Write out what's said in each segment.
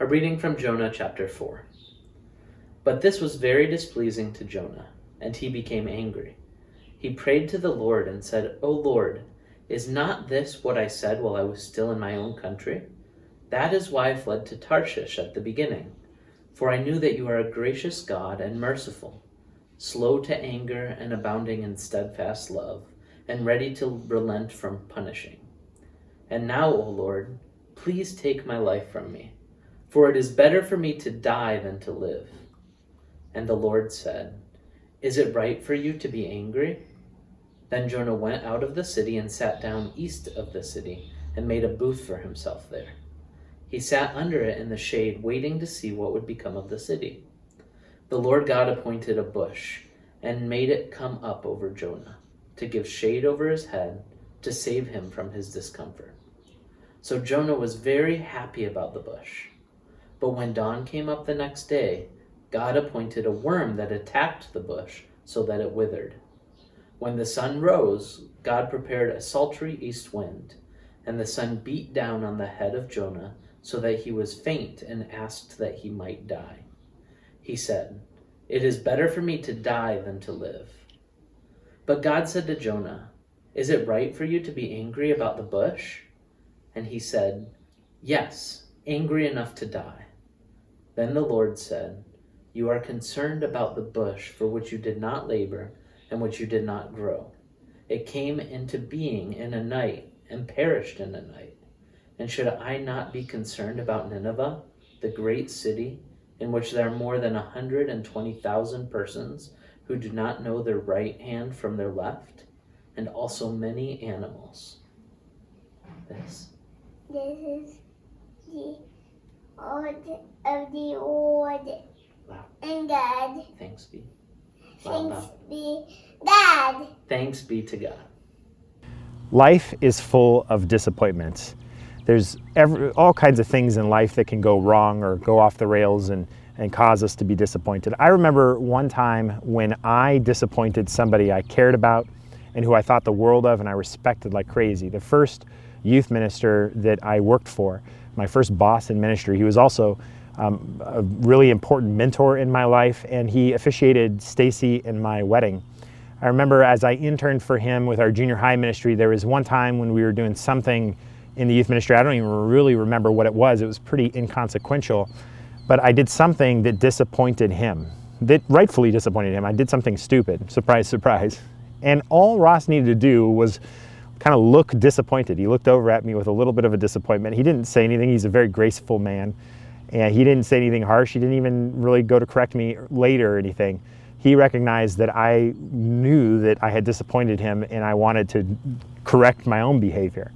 A reading from Jonah chapter 4. But this was very displeasing to Jonah, and he became angry. He prayed to the Lord and said, O Lord, is not this what I said while I was still in my own country? That is why I fled to Tarshish at the beginning, for I knew that you are a gracious God and merciful, slow to anger and abounding in steadfast love, and ready to relent from punishing. And now, O Lord, please take my life from me, for it is better for me to die than to live. And the Lord said, Is it right for you to be angry? Then Jonah went out of the city and sat down east of the city, and made a booth for himself there. He sat under it in the shade, waiting to see what would become of the city. The Lord God appointed a bush, and made it come up over Jonah, to give shade over his head, to save him from his discomfort. So Jonah was very happy about the bush. But when dawn came up the next day, God appointed a worm that attacked the bush so that it withered. When the sun rose, God prepared a sultry east wind, and the sun beat down on the head of Jonah so that he was faint and asked that he might die. He said, It is better for me to die than to live. But God said to Jonah, Is it right for you to be angry about the bush? And he said, Yes, angry enough to die. Then the Lord said, You are concerned about the bush for which you did not labor and which you did not grow. It came into being in a night and perished in a night. And should I not be concerned about Nineveh, the great city, in which there are more than a 120,000 persons who do not know their right hand from their left, and also many animals? This. This is the word of the Lord. Wow. And God. Thanks be. Wow, Thanks wow. be God. Thanks be to God. Life is full of disappointments. There's every, all kinds of things in life that can go wrong or go off the rails and, and cause us to be disappointed. I remember one time when I disappointed somebody I cared about and who I thought the world of and I respected like crazy. The first youth minister that I worked for, my first boss in ministry, he was also um, a really important mentor in my life, and he officiated Stacy in my wedding. I remember as I interned for him with our junior high ministry, there was one time when we were doing something in the youth ministry. I don't even really remember what it was. It was pretty inconsequential, but I did something that disappointed him, that rightfully disappointed him. I did something stupid. Surprise, surprise. And all Ross needed to do was kind of look disappointed. He looked over at me with a little bit of a disappointment. He didn't say anything. He's a very graceful man. And he didn't say anything harsh. He didn't even really go to correct me later or anything. He recognized that I knew that I had disappointed him and I wanted to correct my own behavior.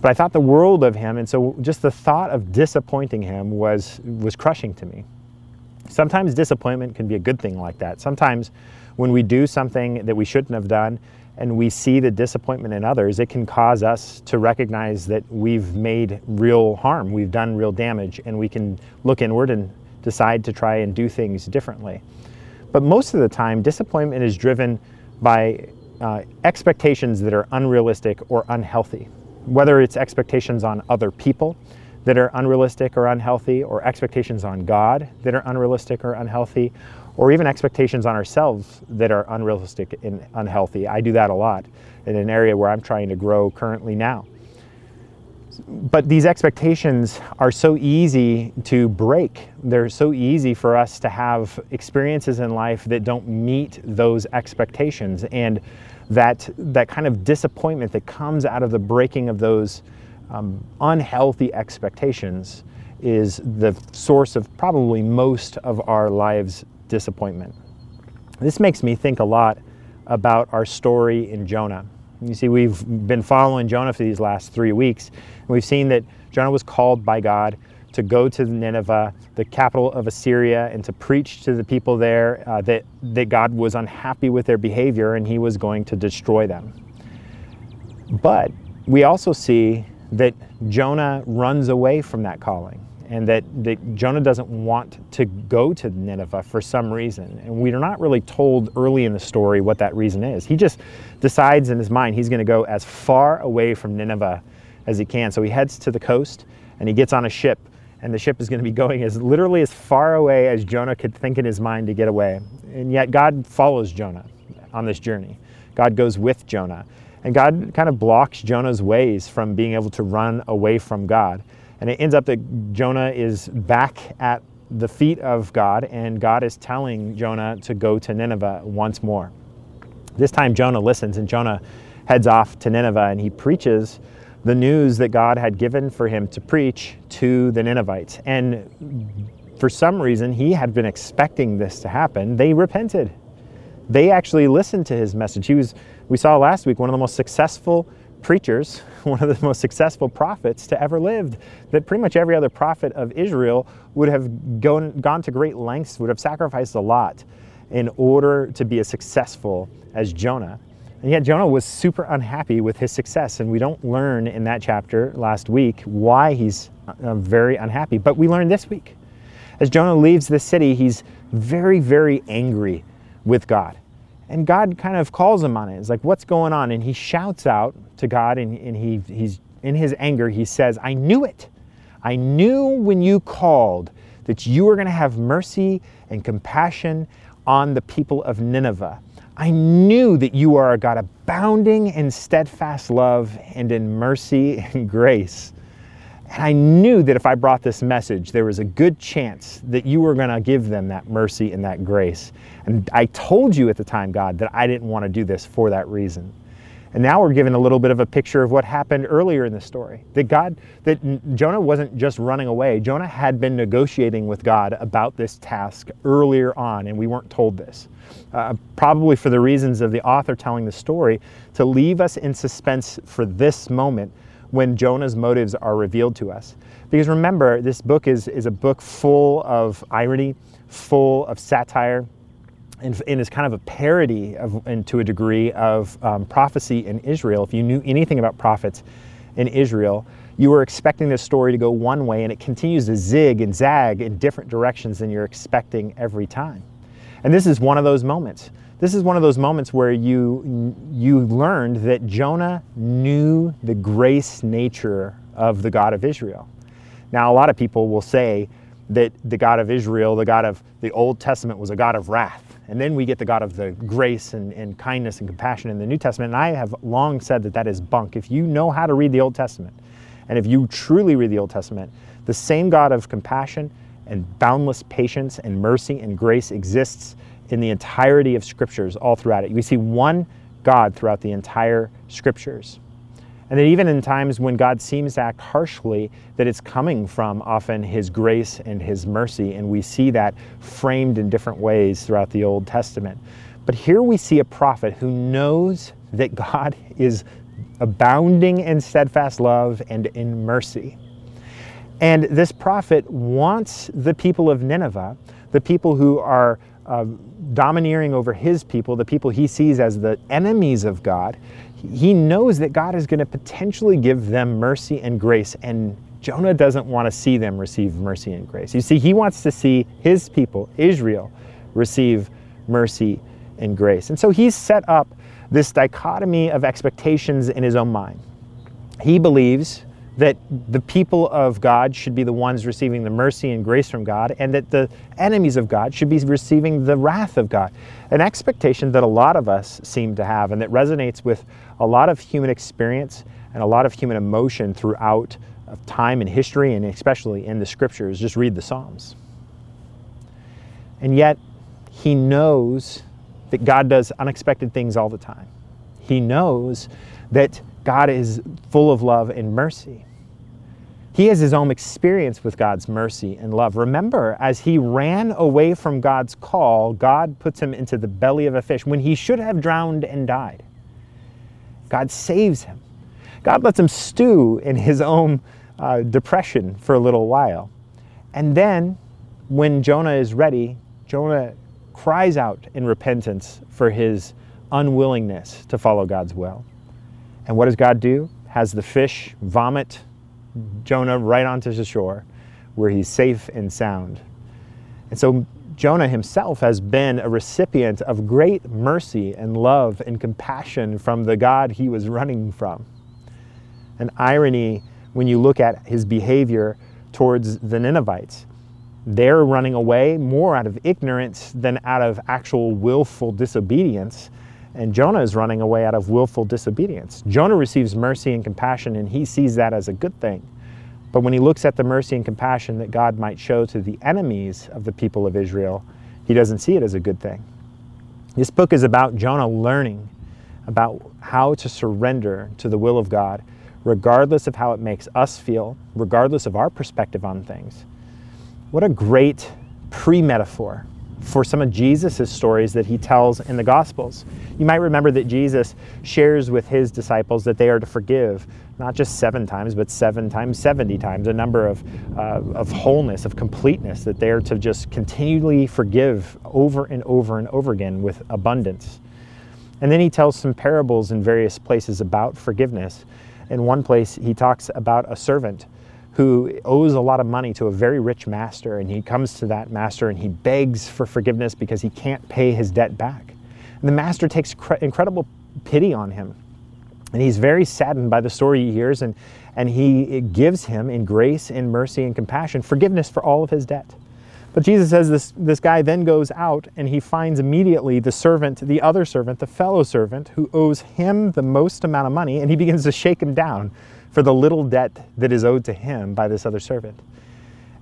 But I thought the world of him, and so just the thought of disappointing him was, was crushing to me. Sometimes disappointment can be a good thing like that. Sometimes when we do something that we shouldn't have done and we see the disappointment in others, it can cause us to recognize that we've made real harm, we've done real damage, and we can look inward and decide to try and do things differently. But most of the time, disappointment is driven by uh, expectations that are unrealistic or unhealthy, whether it's expectations on other people that are unrealistic or unhealthy, or expectations on God that are unrealistic or unhealthy, or even expectations on ourselves that are unrealistic and unhealthy. I do that a lot in an area where I'm trying to grow currently now. But these expectations are so easy to break. They're so easy for us to have experiences in life that don't meet those expectations. And that, that kind of disappointment that comes out of the breaking of those um, unhealthy expectations is the source of probably most of our lives' disappointment. This makes me think a lot about our story in Jonah. You see, we've been following Jonah for these last three weeks, and we've seen that Jonah was called by God to go to Nineveh, the capital of Assyria, and to preach to the people there uh, that, that God was unhappy with their behavior and he was going to destroy them. But we also see that Jonah runs away from that calling and that, that Jonah doesn't want to go to Nineveh for some reason. And we're not really told early in the story what that reason is. He just decides in his mind he's going to go as far away from Nineveh as he can. So he heads to the coast and he gets on a ship and the ship is going to be going as literally as far away as Jonah could think in his mind to get away. And yet God follows Jonah on this journey. God goes with Jonah. And God kind of blocks Jonah's ways from being able to run away from God. And it ends up that Jonah is back at the feet of God, and God is telling Jonah to go to Nineveh once more. This time, Jonah listens, and Jonah heads off to Nineveh and he preaches the news that God had given for him to preach to the Ninevites. And for some reason, he had been expecting this to happen. They repented. They actually listened to his message. He was, we saw last week, one of the most successful preachers, one of the most successful prophets to ever lived. That pretty much every other prophet of Israel would have gone, gone to great lengths, would have sacrificed a lot in order to be as successful as Jonah. And yet Jonah was super unhappy with his success. And we don't learn in that chapter last week why he's uh, very unhappy. But we learn this week. As Jonah leaves the city, he's very, very angry with God. And God kind of calls him on it. It's like, what's going on? And he shouts out to God, and, and he, he's in his anger, he says, I knew it. I knew when you called that you were going to have mercy and compassion on the people of Nineveh. I knew that you are a God abounding in steadfast love and in mercy and grace. And I knew that if I brought this message, there was a good chance that you were going to give them that mercy and that grace. And I told you at the time, God, that I didn't want to do this for that reason. And now we're given a little bit of a picture of what happened earlier in the story. That God, that Jonah wasn't just running away. Jonah had been negotiating with God about this task earlier on, and we weren't told this. Uh, probably for the reasons of the author telling the story, to leave us in suspense for this moment when Jonah's motives are revealed to us. Because remember, this book is, is a book full of irony, full of satire, and, and is kind of a parody of, and to a degree of um, prophecy in Israel. If you knew anything about prophets in Israel, you were expecting this story to go one way, and it continues to zig and zag in different directions than you're expecting every time. And this is one of those moments. This is one of those moments where you you learned that Jonah knew the grace nature of the God of Israel. Now, a lot of people will say that the God of Israel, the God of the Old Testament, was a God of wrath. And then we get the God of the grace and, and kindness and compassion in the New Testament. And I have long said that that is bunk. If you know how to read the Old Testament, and if you truly read the Old Testament, the same God of compassion and boundless patience and mercy and grace exists in the entirety of scriptures all throughout it. We see one God throughout the entire scriptures. And that even in times when God seems to act harshly, that it's coming from often His grace and His mercy. And we see that framed in different ways throughout the Old Testament. But here we see a prophet who knows that God is abounding in steadfast love and in mercy. And this prophet wants the people of Nineveh, the people who are uh, domineering over his people, the people he sees as the enemies of God, he knows that God is going to potentially give them mercy and grace, and Jonah doesn't want to see them receive mercy and grace. You see, he wants to see his people, Israel, receive mercy and grace. And so he's set up this dichotomy of expectations in his own mind. He believes that the people of God should be the ones receiving the mercy and grace from God, and that the enemies of God should be receiving the wrath of God. An expectation that a lot of us seem to have, and that resonates with a lot of human experience and a lot of human emotion throughout time and history, and especially in the scriptures. Just read the Psalms. And yet, he knows that God does unexpected things all the time. He knows that God is full of love and mercy. He has his own experience with God's mercy and love. Remember, as he ran away from God's call, God puts him into the belly of a fish when he should have drowned and died. God saves him. God lets him stew in his own uh, depression for a little while. And then, when Jonah is ready, Jonah cries out in repentance for his unwillingness to follow God's will. And what does God do? Has the fish vomit Jonah right onto the shore where he's safe and sound. And so Jonah himself has been a recipient of great mercy and love and compassion from the God he was running from. An irony when you look at his behavior towards the Ninevites. They're running away more out of ignorance than out of actual willful disobedience. And Jonah is running away out of willful disobedience. Jonah receives mercy and compassion, and he sees that as a good thing. But when he looks at the mercy and compassion that God might show to the enemies of the people of Israel, he doesn't see it as a good thing. This book is about Jonah learning about how to surrender to the will of God, regardless of how it makes us feel, regardless of our perspective on things. What a great pre metaphor for some of Jesus' stories that he tells in the Gospels. You might remember that Jesus shares with his disciples that they are to forgive not just seven times, but seven times, 70 times, a number of, uh, of wholeness, of completeness, that they are to just continually forgive over and over and over again with abundance. And then he tells some parables in various places about forgiveness. In one place, he talks about a servant who owes a lot of money to a very rich master, and he comes to that master and he begs for forgiveness because he can't pay his debt back. And the master takes cre- incredible pity on him. And he's very saddened by the story he hears, and, and he gives him, in grace, in mercy, and compassion, forgiveness for all of his debt. But Jesus says this, this guy then goes out and he finds immediately the servant, the other servant, the fellow servant, who owes him the most amount of money, and he begins to shake him down for the little debt that is owed to him by this other servant.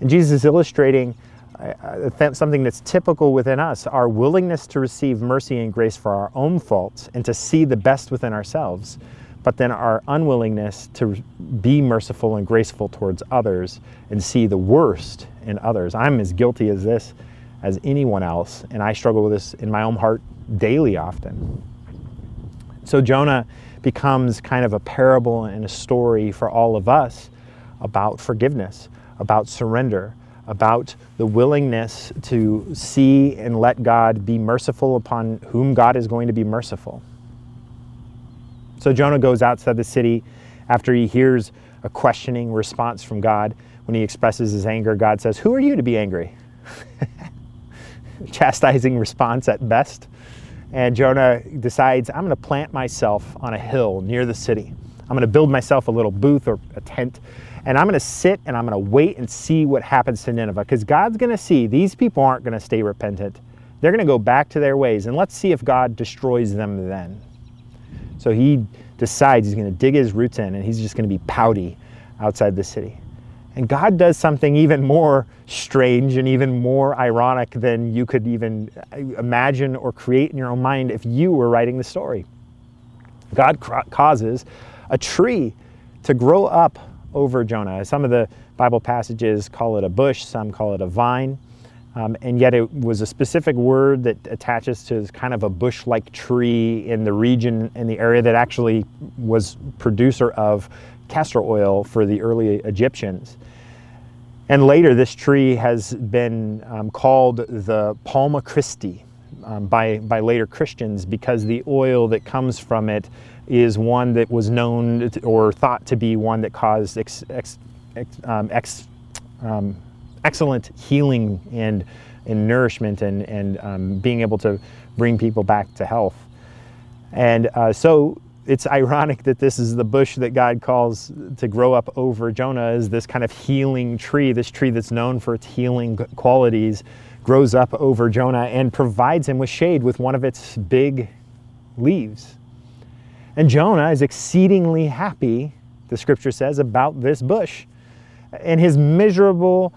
And Jesus is illustrating uh, uh something that's typical within us our willingness to receive mercy and grace for our own faults and to see the best within ourselves, but then our unwillingness to be merciful and graceful towards others and see the worst in others. I'm as guilty as this as anyone else, and I struggle with this in my own heart daily often. So, Jonah becomes kind of a parable and a story for all of us about forgiveness, about surrender, about the willingness to see and let God be merciful upon whom God is going to be merciful. So Jonah goes outside the city after he hears a questioning response from God. When he expresses his anger, God says, Who are you to be angry? Chastising response at best. And Jonah decides, I'm going to plant myself on a hill near the city. I'm going to build myself a little booth or a tent, and I'm going to sit and I'm going to wait and see what happens to Nineveh because God's going to see these people aren't going to stay repentant. They're going to go back to their ways, and let's see if God destroys them then. So he decides he's going to dig his roots in and he's just going to be pouty outside the city. And God does something even more strange and even more ironic than you could even imagine or create in your own mind if you were writing the story. God causes a tree to grow up over Jonah. Some of the Bible passages call it a bush, some call it a vine. Um, and yet it was a specific word that attaches to kind of a bush-like tree in the region in the area that actually was producer of castor oil for the early Egyptians. And later, this tree has been um, called the Palma Christi um, by, by later Christians because the oil that comes from it is one that was known or thought to be one that caused ex, ex, ex, um, um, excellent healing and, and nourishment and, and um, being able to bring people back to health. And uh, so it's ironic that this is the bush that God calls to grow up over Jonah is this kind of healing tree, this tree that's known for its healing qualities, grows up over Jonah and provides him with shade with one of its big leaves. And Jonah is exceedingly happy, the scripture says, about this bush. And his miserable,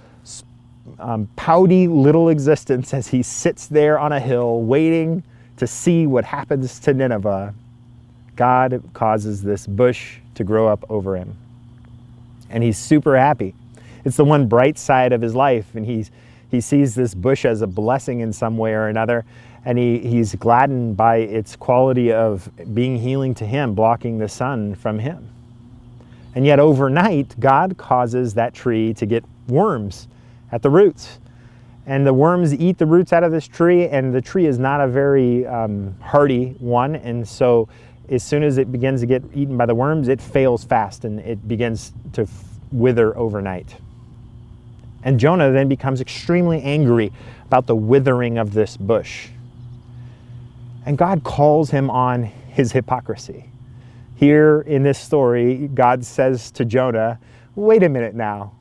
um, pouty little existence as he sits there on a hill waiting to see what happens to Nineveh God causes this bush to grow up over him. And he's super happy. It's the one bright side of his life, and he's, he sees this bush as a blessing in some way or another, and he, he's gladdened by its quality of being healing to him, blocking the sun from him. And yet, overnight, God causes that tree to get worms at the roots. And the worms eat the roots out of this tree, and the tree is not a very um, hardy one. And so as soon as it begins to get eaten by the worms, it fails fast and it begins to f- wither overnight. And Jonah then becomes extremely angry about the withering of this bush. And God calls him on his hypocrisy. Here in this story, God says to Jonah, Wait a minute now.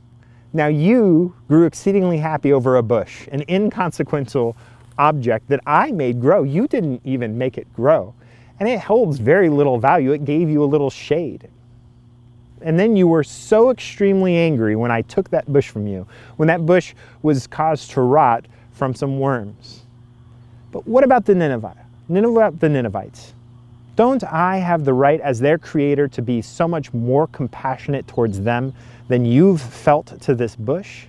Now you grew exceedingly happy over a bush, an inconsequential object that I made grow. You didn't even make it grow. And it holds very little value. It gave you a little shade. And then you were so extremely angry when I took that bush from you, when that bush was caused to rot from some worms. But what about the Ninevites? Nineveh, the Ninevites. Don't I have the right as their creator to be so much more compassionate towards them than you've felt to this bush?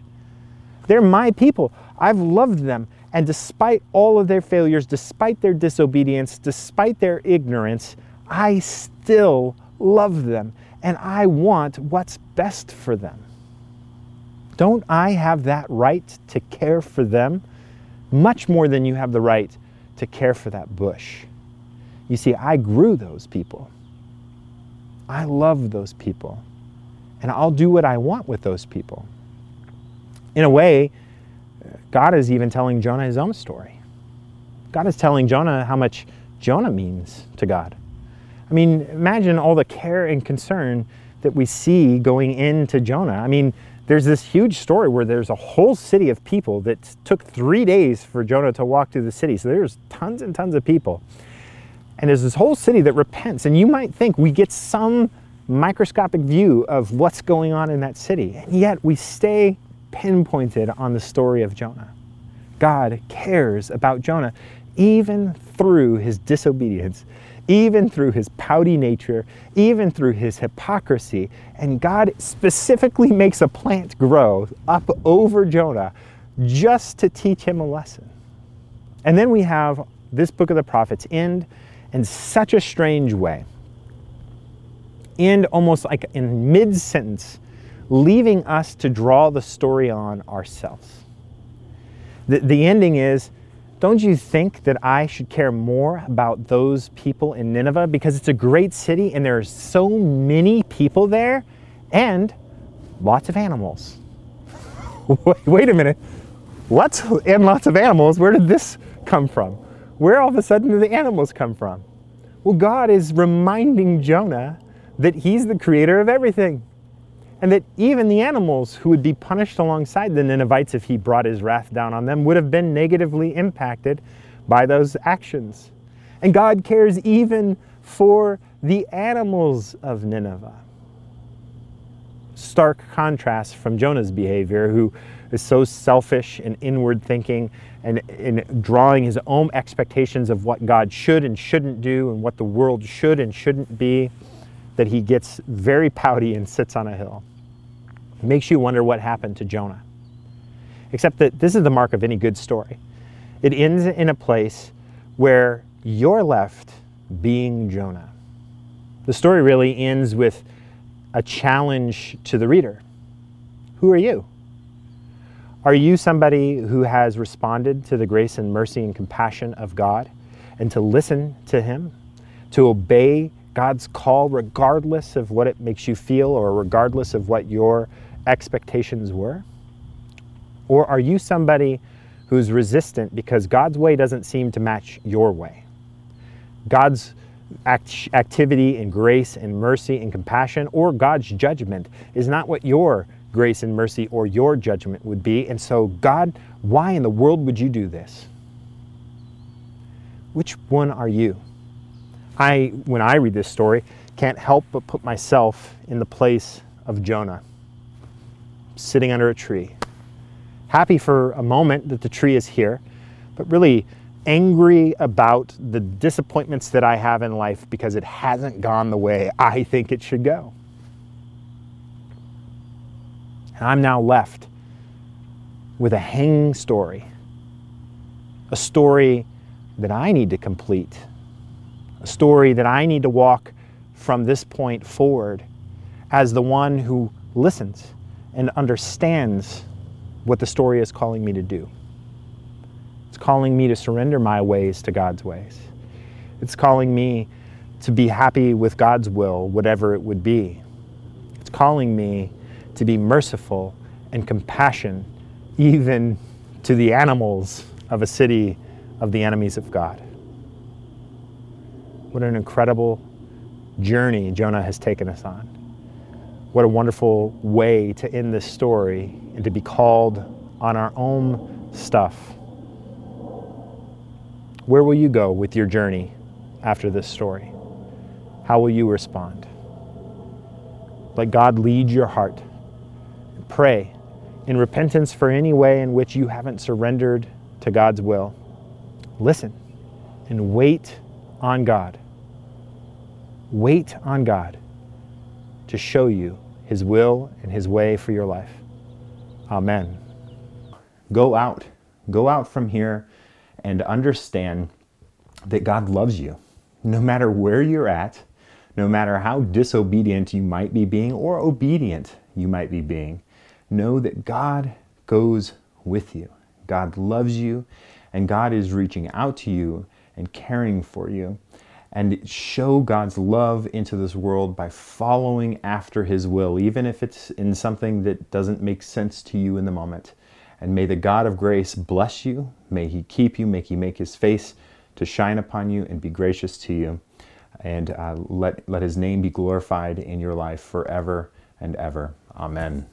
They're my people. I've loved them. And despite all of their failures, despite their disobedience, despite their ignorance, I still love them and I want what's best for them. Don't I have that right to care for them much more than you have the right to care for that bush? You see, I grew those people. I love those people. And I'll do what I want with those people. In a way, God is even telling Jonah his own story. God is telling Jonah how much Jonah means to God. I mean, imagine all the care and concern that we see going into Jonah. I mean, there's this huge story where there's a whole city of people that took three days for Jonah to walk through the city. So there's tons and tons of people. And there's this whole city that repents. And you might think we get some microscopic view of what's going on in that city. And yet we stay pinpointed on the story of Jonah. God cares about Jonah even through his disobedience, even through his pouty nature, even through his hypocrisy. And God specifically makes a plant grow up over Jonah just to teach him a lesson. And then we have this book of the prophets end in such a strange way. And almost like in mid sentence, leaving us to draw the story on ourselves. The, the ending is don't you think that I should care more about those people in Nineveh? Because it's a great city and there are so many people there and lots of animals. Wait a minute. What? And lots of animals? Where did this come from? Where all of a sudden do the animals come from? Well, God is reminding Jonah that he's the creator of everything and that even the animals who would be punished alongside the Ninevites if he brought his wrath down on them would have been negatively impacted by those actions. And God cares even for the animals of Nineveh. Stark contrast from Jonah's behavior, who is so selfish and inward thinking and in drawing his own expectations of what God should and shouldn't do and what the world should and shouldn't be that he gets very pouty and sits on a hill. It makes you wonder what happened to Jonah. Except that this is the mark of any good story. It ends in a place where you're left being Jonah. The story really ends with a challenge to the reader. Who are you? Are you somebody who has responded to the grace and mercy and compassion of God and to listen to Him, to obey God's call, regardless of what it makes you feel or regardless of what your expectations were? Or are you somebody who's resistant because God's way doesn't seem to match your way? God's act- activity and grace and mercy and compassion, or God's judgment, is not what your grace and mercy or your judgment would be. And so, God, why in the world would you do this? Which one are you? I, when I read this story, can't help but put myself in the place of Jonah, sitting under a tree. Happy for a moment that the tree is here, but really angry about the disappointments that I have in life because it hasn't gone the way I think it should go. And I'm now left with a hanging story, a story that I need to complete a story that I need to walk from this point forward as the one who listens and understands what the story is calling me to do. It's calling me to surrender my ways to God's ways. It's calling me to be happy with God's will, whatever it would be. It's calling me to be merciful and compassion even to the animals of a city of the enemies of God. What an incredible journey Jonah has taken us on. What a wonderful way to end this story and to be called on our own stuff. Where will you go with your journey after this story? How will you respond? Let God lead your heart. Pray in repentance for any way in which you haven't surrendered to God's will. Listen and wait on God. Wait on God to show you His will and His way for your life. Amen. Go out. Go out from here and understand that God loves you. No matter where you're at, no matter how disobedient you might be being or obedient you might be being, know that God goes with you. God loves you, and God is reaching out to you and caring for you. And show God's love into this world by following after His will, even if it's in something that doesn't make sense to you in the moment. And may the God of grace bless you. May He keep you. May He make His face to shine upon you and be gracious to you. And uh, let, let His name be glorified in your life forever and ever. Amen.